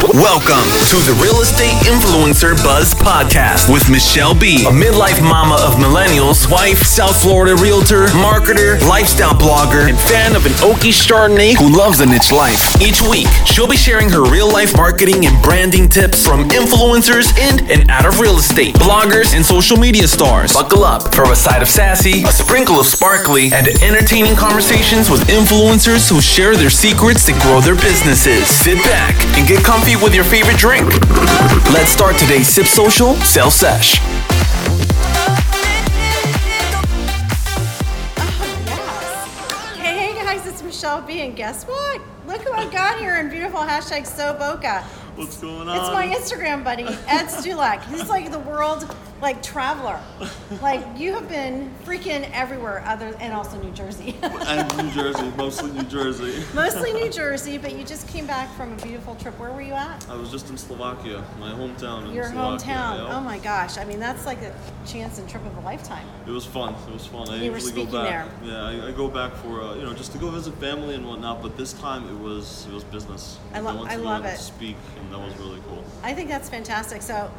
Welcome to the Real Estate Influencer Buzz Podcast with Michele Bee, a midlife mama of millennials, wife, South Florida realtor, marketer, lifestyle blogger, and fan of an oaky Chardonnay who loves a niche life. Each week, she'll be sharing her real life marketing and branding tips from influencers in and out of real estate, bloggers, and social media stars. Buckle up for a side of sassy, a sprinkle of sparkly, and entertaining conversations with influencers who share their secrets to grow their businesses. Sit back and get comfy with your favorite drink. Let's start today's Sip Social Sell Sesh. Oh, hey, hey guys, it's Michele Bee. And guess what? Look who I've got here in beautiful hashtag So Boca. What's going on? It's my Instagram buddy, Ed Stulak. He's like the world like traveler. Like you have been freaking everywhere, other and also New Jersey. and New Jersey, mostly New Jersey. Mostly New Jersey, but you just came back from a beautiful trip. Where were you at? I was just in Slovakia, my hometown. In Your Slovakia, hometown. yeah. Oh my gosh! I mean, that's like a chance and trip of a lifetime. It was fun. It was fun. I You usually go back. Yeah, I, I go back for uh, you know just to go visit family and whatnot. But this time it was it was business. I lo- I to go love it. Speak, and that was really cool. I think that's fantastic. So,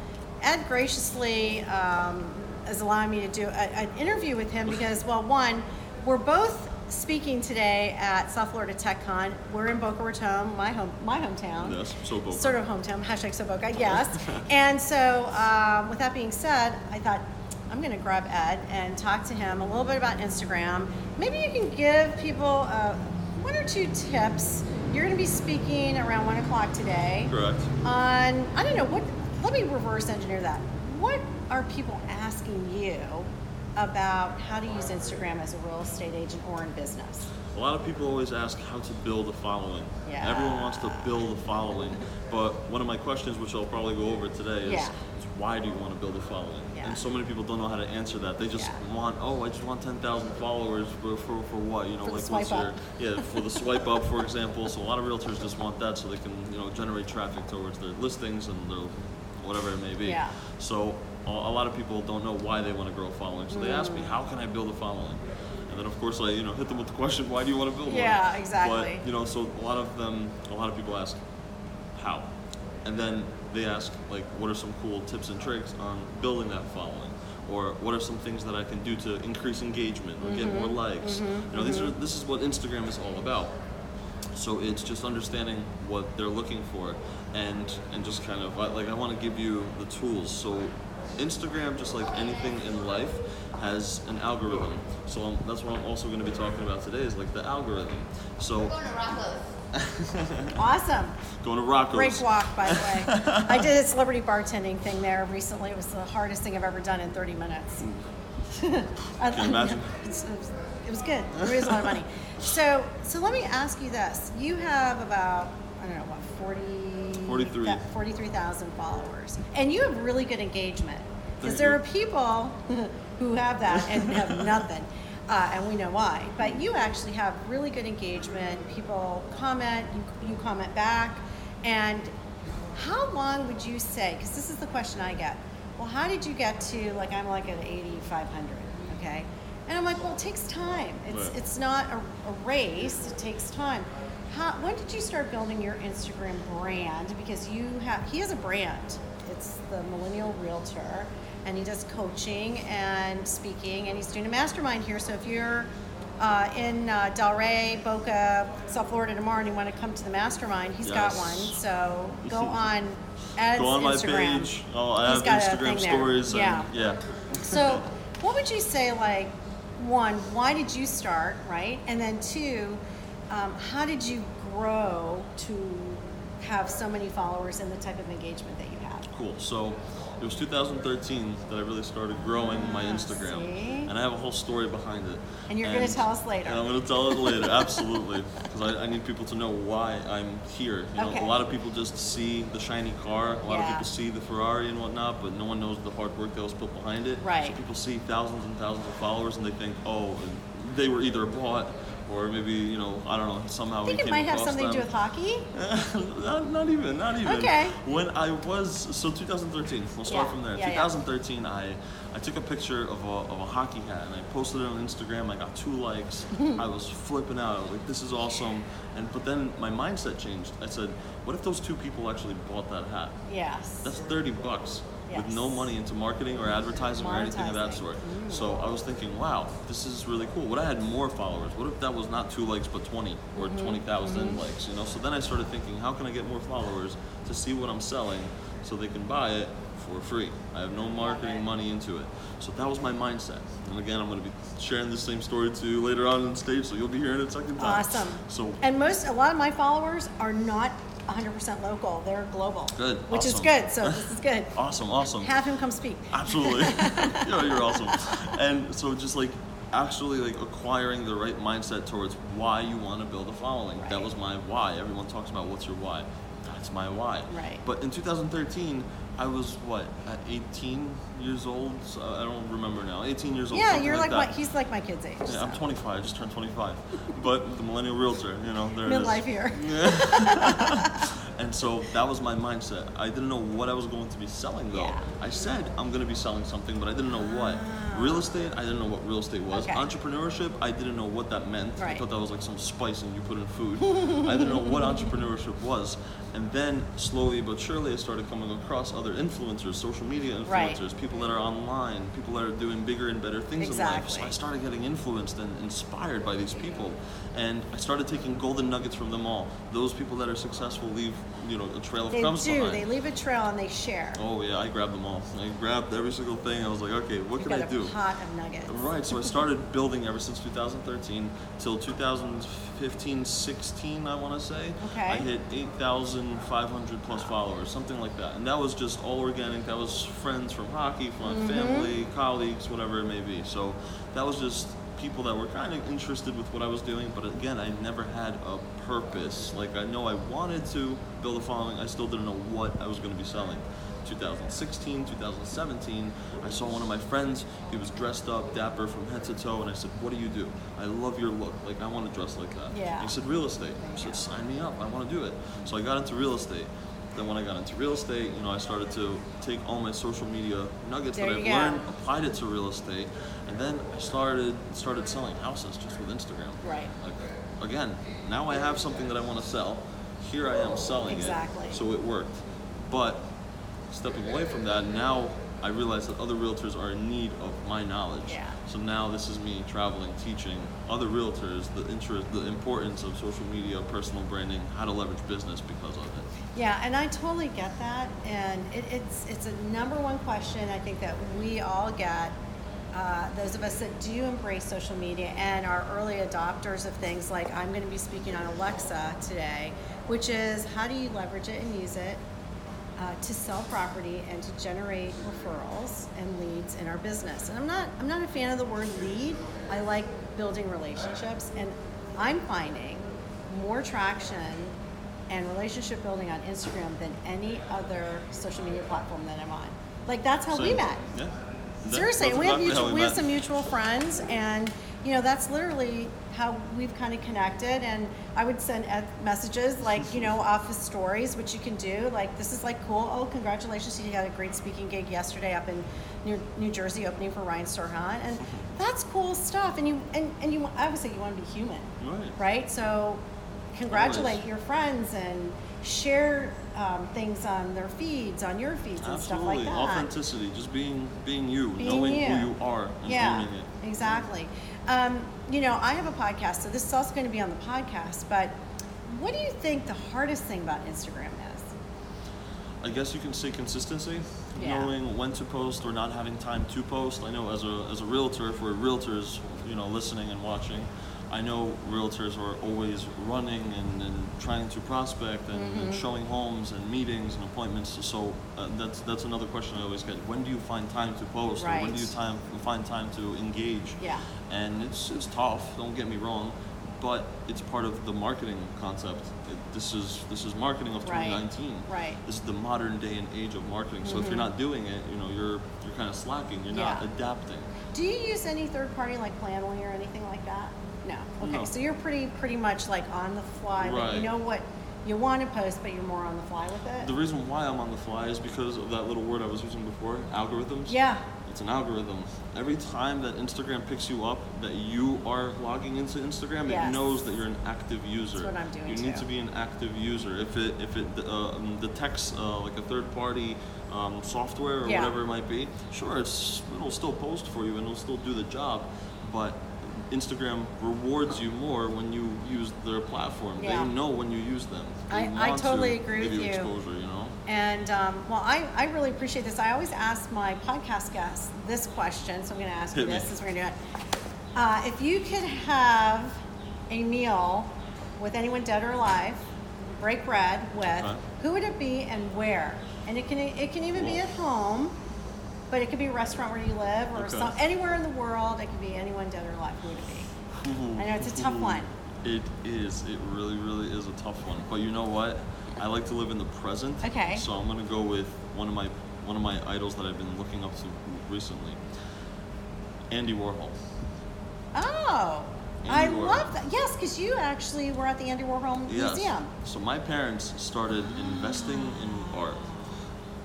Ed graciously um, is allowing me to do a, an interview with him because, well, one, we're both speaking today at South Florida TechCon. We're in Boca Raton, my home, my hometown. Yes, so Boca. Sort of hometown. Hashtag so Boca. Yes. and so, um, with that being said, I thought. I'm going to grab Ed and talk to him a little bit about Instagram. Maybe you can give people uh, one or two tips. You're going to be speaking around one o'clock today Correct. on I don't know what let me reverse engineer that. What are people asking you about how to use Instagram as a real estate agent or in business? A lot of people always ask how to build a following. Yeah. Everyone wants to build a following, but one of my questions, which I'll probably go over today, is, Yeah. is why do you want to build a following? Yeah. And so many people don't know how to answer that. They just Yeah. want, oh, I just want 10,000 followers for, for, for what? You know, For the like swipe what's up. your, yeah, for the swipe up, for example. So a lot of realtors just want that so they can, you know, generate traffic towards their listings and their whatever it may be. Yeah. So a, lot of people don't know why they want to grow a following. So they ask Mm. me, how can I build a following? And then of course I, you know, hit them with the question, why do you want to build one? Yeah, exactly. But you know, so a lot of them, a lot of people ask, how? And then they ask, like, what are some cool tips and tricks on building that following? Or what are some things that I can do to increase engagement or get more Mm-hmm. likes? You know, these are this is what Instagram is all about. So it's just understanding what they're looking for, and and just kind of like I want to give you the tools. So Instagram, just like anything in life, has an algorithm. So um, that's what I'm also going to be talking about today is like the algorithm. So going to Rocco's Awesome. going to Rocco's. Great walk, by the way. I did a celebrity bartending thing there recently. It was the hardest thing I've ever done in 30 minutes. I- Can you imagine? It's- it was- It was good. It raised a lot of money. So, so let me ask you this: You have about I don't know what 40, 43. that- 43,000 followers, and you have really good engagement. Because there you. are people who have that and have nothing, uh, and we know why. But you actually have really good engagement. People comment, you, you comment back, and how long would you say? Because this is the question I get. Well, how did you get to like I'm like at 8,500? Okay, and I'm like, well, it takes time. It's Right. it's not a, a race. It takes time. How, when did you start building your Instagram brand? Because you have he has a brand. It's the Millennial Realtor, and he does coaching and speaking, and he's doing a mastermind here. So if you're uh, in uh, Delray, Boca, South Florida tomorrow, and you want to come to the mastermind, he's got one. So go on. Ed's Go on my Instagram. page. Oh, I He's have got a Instagram thing there. stories. Yeah. And, yeah. So, what would you say, like, one, why did you start, right? And then two, um, how did you grow to have so many followers and the type of engagement that you have? Cool. So it was 2013 that I really started growing my Instagram, see? and I have a whole story behind it. And you're gonna tell us later. And I'm going to tell it later, absolutely, because I, I need people to know why I'm here. You know, Okay. a lot of people just see the shiny car. A lot Yeah. of people see the Ferrari and whatnot, but no one knows the hard work that was put behind it. Right. So people see thousands and thousands of followers, and they think, oh, they were either bought or maybe you know I don't know somehow I think we it might have something to do with hockey. not, not even, not even. Okay. When I was so 2013, we'll start Yeah, from there. yeah, yeah. 2013, I I took a picture of a, of a hockey hat and I posted it on Instagram. I got two likes. I was flipping out. I was like, this is awesome. And but then my mindset changed. I said, what if those two people actually bought that hat? Yes. That's 30 bucks with no money into marketing or advertising or anything of that sort. So I was thinking, wow, this is really cool. What if I had more followers? What if that was not two likes but 20 or Mm-hmm. 20,000 likes, you know? So then I started thinking, how can I get more followers to see what I'm selling so they can buy it for free? I have no marketing money into it. So that was my mindset. And again, I'm going to be sharing the same story to you later on in the stage, so you'll be hearing it a second time. Awesome. So and most, a lot of my followers are not 100% local. They're global. Good, Which is good. So this is good. awesome, awesome. Have him come speak. Absolutely. you're, you're awesome. And so just like actually like acquiring the right mindset towards why you want to build a following. That was my why. Everyone talks about what's your why. That's my why. Right. But in 2013, I was what at 18 years old. So I don't remember now. 18 years old. Yeah, you're like, that. my, he's like my kid's age. Yeah, I'm 25. I just turned 25. but the millennial realtor, you know, there it is. Midlife here. And so that was my mindset. I didn't know what I was going to be selling though. Yeah. I said I'm going to be selling something, but I didn't know what. Ah. Real estate, I didn't know what real estate was. Okay. Entrepreneurship, I didn't know what that meant. I thought that was like some spicing you put in food. I didn't know what entrepreneurship was. And then slowly but surely I started coming across other influencers, social media influencers, Right. people that are online, people that are doing bigger and better things in life. So I started getting influenced and inspired by these people. And I started taking golden nuggets from them all. Those people that are successful leave, you know, a trail of They crumbs do. behind. They leave a trail and they share. Oh yeah, I grabbed them all. I grabbed every single thing. I was like, okay, what you can I do? a pot of nuggets. Right, so I started building ever since 2013 till 2015, 16, I want to say. Okay. I hit 8,500 plus followers, something like that. And that was just all organic. That was friends from hockey, from Mm-hmm. family, colleagues, whatever it may be. So that was just people that were kind of interested with what I was doing, but again, I never had a purpose. Like, I know I wanted to build a following, I still didn't know what I was going to be selling. 2016, 2017, I saw one of my friends. He was dressed up, dapper from head to toe, and I said, "What do you do? I love your look. Like I want to dress like that." Yeah. He said, "Real estate." I said, "Sign me up. I want to do it." So I got into real estate. Then when I got into real estate, you know, I started to take all my social media nuggets There that I've go. learned, applied it to real estate, and then I started started selling houses just with Instagram. Right. Like again, now I have something that I want to sell. Here I am selling Exactly. it. So it worked. But stepping away from that, now I realize that other realtors are in need of my knowledge. Yeah. So now this is me traveling, teaching other realtors the interest, the importance of social media, personal branding, how to leverage business because of it. Yeah, and I totally get that, and it, it's it's a number one question I think that we all get. Uh, those of us that do embrace social media and are early adopters of things like I'm going to be speaking on Alexa today, which is how do you leverage it and use it uh, to sell property and to generate referrals and leads in our business. And I'm not I'm not a fan of the word lead. I like building relationships, and I'm finding more traction and relationship building on Instagram than any other social media platform that I'm on. Like that's how we met. Yeah. Seriously, we have mutual, we have some mutual friends, and you know that's literally how we've kind of connected. And I would send messages like you know office stories, which you can do. Like this is like cool. Oh, congratulations! You had a great speaking gig yesterday up in New, New Jersey, opening for Ryan Serhant, and that's cool stuff. And you and, and you obviously you want to be human, Right. right? So congratulate Always. your friends and share um, things on their feeds, on your feeds, and stuff like that. Authenticity, just being being you, Being knowing you. who you are and yeah, owning it. exactly. Um, you know, I have a podcast, so this is also going to be on the podcast. But what do you think the hardest thing about Instagram is? I guess you can say consistency, Yeah. knowing when to post or not having time to post. I know as a as a realtor, if we're realtors, you know, listening and watching, I know realtors are always running and, and trying to prospect and, Mm-hmm. and showing homes and meetings and appointments. So uh, that's that's another question I always get. When do you find time to post? Or when do you time find time to engage? Yeah. And it's it's tough. Don't get me wrong. But it's part of the marketing concept. It, this is this is marketing of 2019 Right. this is the modern day and age of marketing. So if you're not doing it, you know, you're you're kind of slacking. You're not Mm-hmm. Adapting. Do you use any third party like Planoly or anything like that? No. Okay. No. So you're pretty pretty much like on the fly. Like you know what you want to post, but you're more on the fly with it. The reason why I'm on the fly is because of that little word I was using before, algorithms. yeah. It's an algorithm. Every time that Instagram picks you up, that you are logging into Instagram, Yes. it knows that you're an active user. That's what I'm doing You need to be an active user. If it if it uh, um, detects uh, like a third party um, software or Yeah. whatever it might be, sure, it's it'll still post for you and it'll still do the job, but Instagram rewards you more when you use their platform. Yeah. They know when you use them. They I- I totally to agree with you you. exposure. You know. And um, well, I, I really appreciate this. I always ask my podcast guests this question, so I'm going to ask you Hit me. this since we're going to do it. Uh, if you could have a meal with anyone dead or alive, break bread with, who would it be and where? And it can it can even be at home, but it could be a restaurant where you live or Okay. some, anywhere in the world. It could be anyone dead or alive. Who would it be? Hmm. I know it's a tough hmm. one. It is. It really, really is a tough one. But you know what? I like to live in the present. Okay. So I'm gonna go with one of my one of my idols that I've been looking up to recently. Andy Warhol. Oh, Andy I Warhol. love that. Yes, because you actually were at the Andy Warhol Yes. Museum. So my parents started investing in art.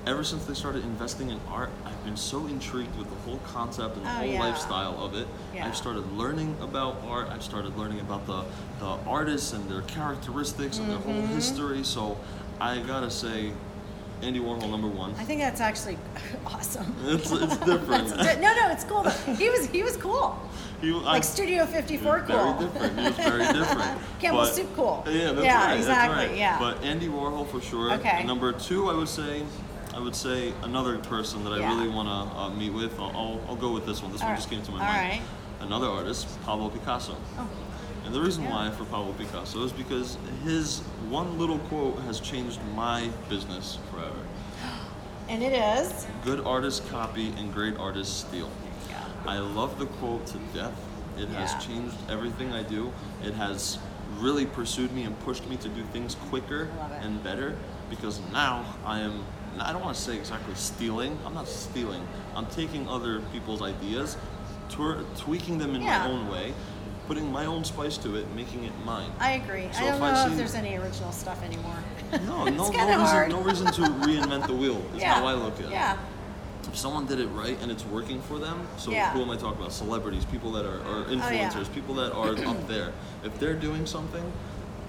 Ever since they started investing in art, I've been so intrigued with the whole concept and the Oh, whole yeah. lifestyle of it. Yeah. I've started learning about art. I've started learning about the, the artists and their characteristics and their whole Mm-hmm. history. So I gotta say, Andy Warhol number one. I think that's actually awesome. It's, it's different. Di- no, no, it's cool. though. He was he was cool. He- Like I- Studio 54 cool. Very different. He was very different. Campbell But- Soup cool. Yeah, that's Yeah, right. exactly, That's right. yeah. But Andy Warhol for sure. Okay. And number two, I would say, I would say another person that I Yeah. really want to uh, meet with. I'll, I'll, I'll go with this one. This All one right. just came to my All mind. right. Another artist, Pablo Picasso. Oh, And the reason Yeah. why for Pablo Picasso is because his one little quote has changed my business forever. and it is. Good artists copy and great artists steal. Yeah. I love the quote to death. It Yeah. has changed everything I do. It has really pursued me and pushed me to do things quicker I and better because now I am I don't want to say exactly stealing. I'm not stealing. I'm taking other people's ideas, twer- tweaking them in Yeah. my own way, putting my own spice to it, making it mine. I agree. So I don't know I if there's any original stuff anymore. No, no, no reason, no reason to reinvent the wheel. Is yeah. how I look at it. Yeah. if someone did it right and it's working for them, so Yeah. who am I talking about? Celebrities, people that are, are Oh, yeah. influencers, people that are up there. If they're doing something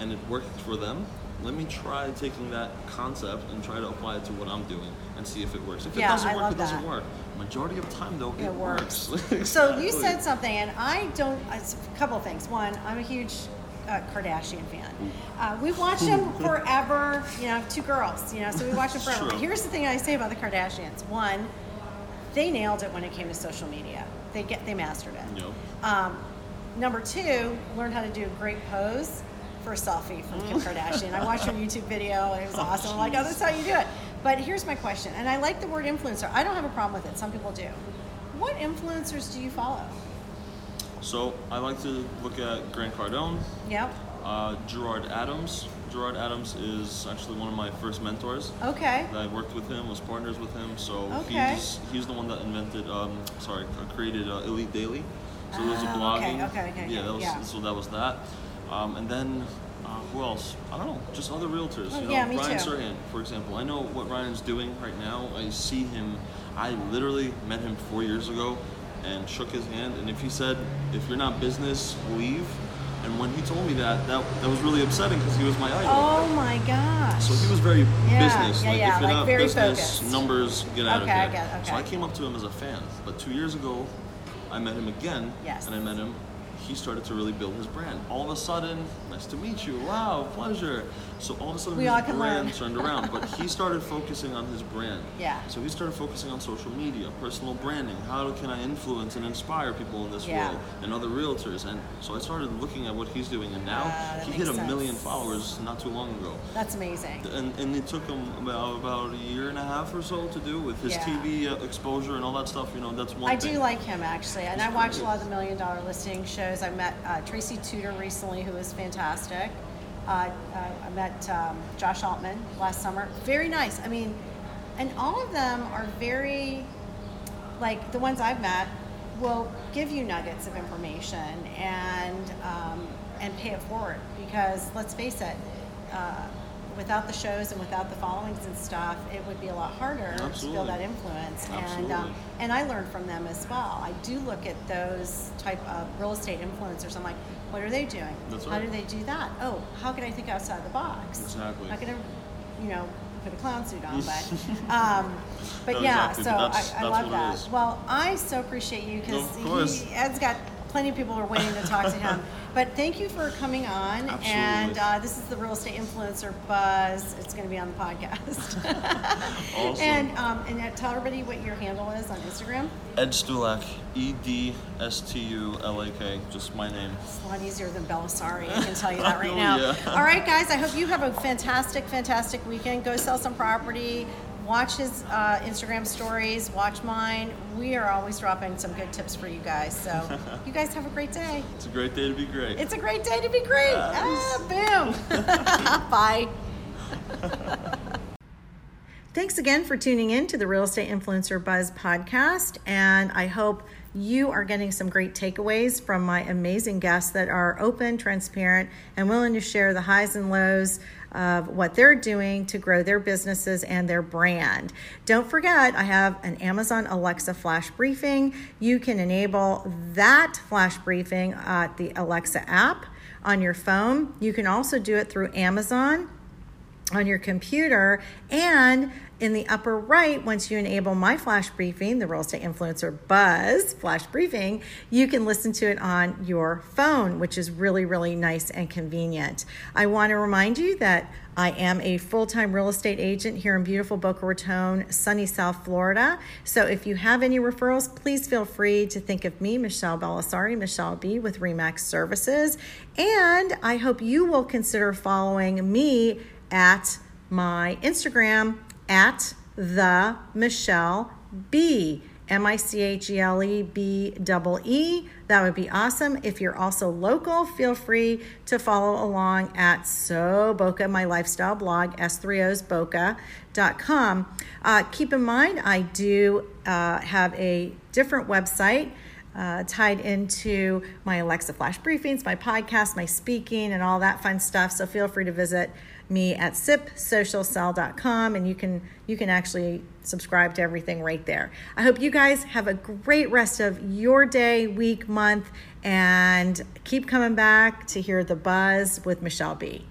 and it works for them, let me try taking that concept and try to apply it to what I'm doing and see if it works. If it Yeah, doesn't I work, it doesn't that. work. Majority of the time though, it, It works. works. So you said something, and I don't. It's a couple of things. One, I'm a huge uh, Kardashian fan. Uh, we watched them forever. You know, two girls. You know, so we watched them forever. Here's the thing I say about the Kardashians. One, they nailed it when it came to social media. They get they mastered it. Yep. Um, number two, learned how to do a great pose for a selfie from Kim Kardashian. I watched her YouTube video and it was. Oh, awesome. I'm like, oh, that's how you do it. But here's my question, and I like the word influencer. I don't have a problem with it. Some people do. What influencers do you follow? So I like to look at Grant Cardone, Yep. uh, Gerard Adams. Gerard Adams is actually one of my first mentors. Okay. I worked with him, was partners with him, so Okay. he's he's the one that invented, um, sorry, uh, created uh, Elite Daily. So there's a Ah, okay, blogging. okay, okay, Yeah, that was yeah. so that was that. Um, and then uh, who else? I don't know, just other realtors. Oh, you know, yeah, me Ryan too. For example. I know what Ryan's doing right now. I see him. I literally met him four years ago and shook his hand. And if he said, "If you're not business, leave," and when he told me that, that that was really upsetting because he was my idol. Oh my gosh. So he was very Yeah, business. yeah, like yeah, if you're like not very business, focused. numbers, get out Okay, I of here. get- So I came up to him as a fan. But two years ago, I met him again. Yes. And I met him. He started to really build his brand. All of a sudden, nice to meet you. Wow, pleasure. So all of a sudden, We his brand turned around. But he started focusing on his brand. Yeah. So he started focusing on social media, personal branding. How can I influence and inspire people in this Yeah. world and other realtors? And so I started looking at what he's doing, and now that he hit a makes million followers not too long ago That's amazing. and, and it took him about about a year and a half or so to do with his Yeah. TV uh, exposure and all that stuff. You know, that's one I thing. do like him actually, and He's I watch a lot of the Million Dollar Listing shows. I met uh, Tracy Tutor recently, who is fantastic. Uh, uh, I met um, Josh Altman last summer. Very nice. I mean, and all of them are very, like the ones I've met, will give you nuggets of information and um, and pay it forward because let's face it. Uh, without the shows and without the followings and stuff, it would be a lot harder to Absolutely. build that influence. And um, and I learned from them as well. I do look at those type of real estate influencers. I'm like, what are they doing? That's How right. do they do that? Oh, how can I think outside the box? Exactly. Not gonna, you know, put a clown suit on, but um, but No, yeah. exactly, So but that's- I, I that's love what it that. is. Well, I so appreciate you because course. Ed's got plenty of people who are waiting to talk to him. But thank you for coming on. Absolutely. And uh, this is the real estate influencer buzz. It's going to be on the podcast. Awesome. And um, and tell everybody what your handle is on Instagram. Ed Stulak, E D S T U L A K, just my name. It's a lot easier than Belisari. I can tell you that right Oh, now. yeah. All right, guys. I hope you have a fantastic, fantastic weekend. Go sell some property. Watch his uh, Instagram stories. Watch mine. We are always dropping some good tips for you guys. So you guys have a great day. It's a great day to be great. It's a great day to be great. Ah, boom. Bye. Thanks again for tuning in to the Real Estate Influencer Buzz podcast. And I hope you are getting some great takeaways from my amazing guests that are open, transparent, and willing to share the highs and lows of what they're doing to grow their businesses and their brand. Don't forget, I have an Amazon Alexa flash briefing. You can enable that flash briefing at the Alexa app on your phone. You can also do it through Amazon on your computer and in the upper right once you enable my flash briefing the real estate influencer buzz flash briefing you can listen to it on your phone which is really really nice and convenient i want to remind you that I am a full time real estate agent here in beautiful Boca Raton, sunny South Florida. So if you have any referrals, please feel free to think of me, Michele Belisari, Michele Bee. with Remax Services. And I hope you will consider following me at my Instagram at the Michele Bee. M I C H E L E B double E. That would be awesome. If you're also local, feel free to follow along at So Boca, my lifestyle blog, s3osboca.com. Uh, keep in mind, I do uh, have a different website. Uh, tied into my Alexa Flash briefings, my podcast, my speaking, and all that fun stuff. So feel free to visit me at sipsocialsell.com and you can you can actually subscribe to everything right there. I hope you guys have a great rest of your day, week, month, and keep coming back to hear the buzz with Michele Bee.